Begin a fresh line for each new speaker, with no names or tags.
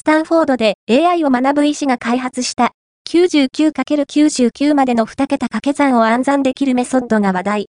スタンフォードで AI を学ぶ医師が開発した 99×99 までの2桁掛け算を暗算できるメソッドが話題。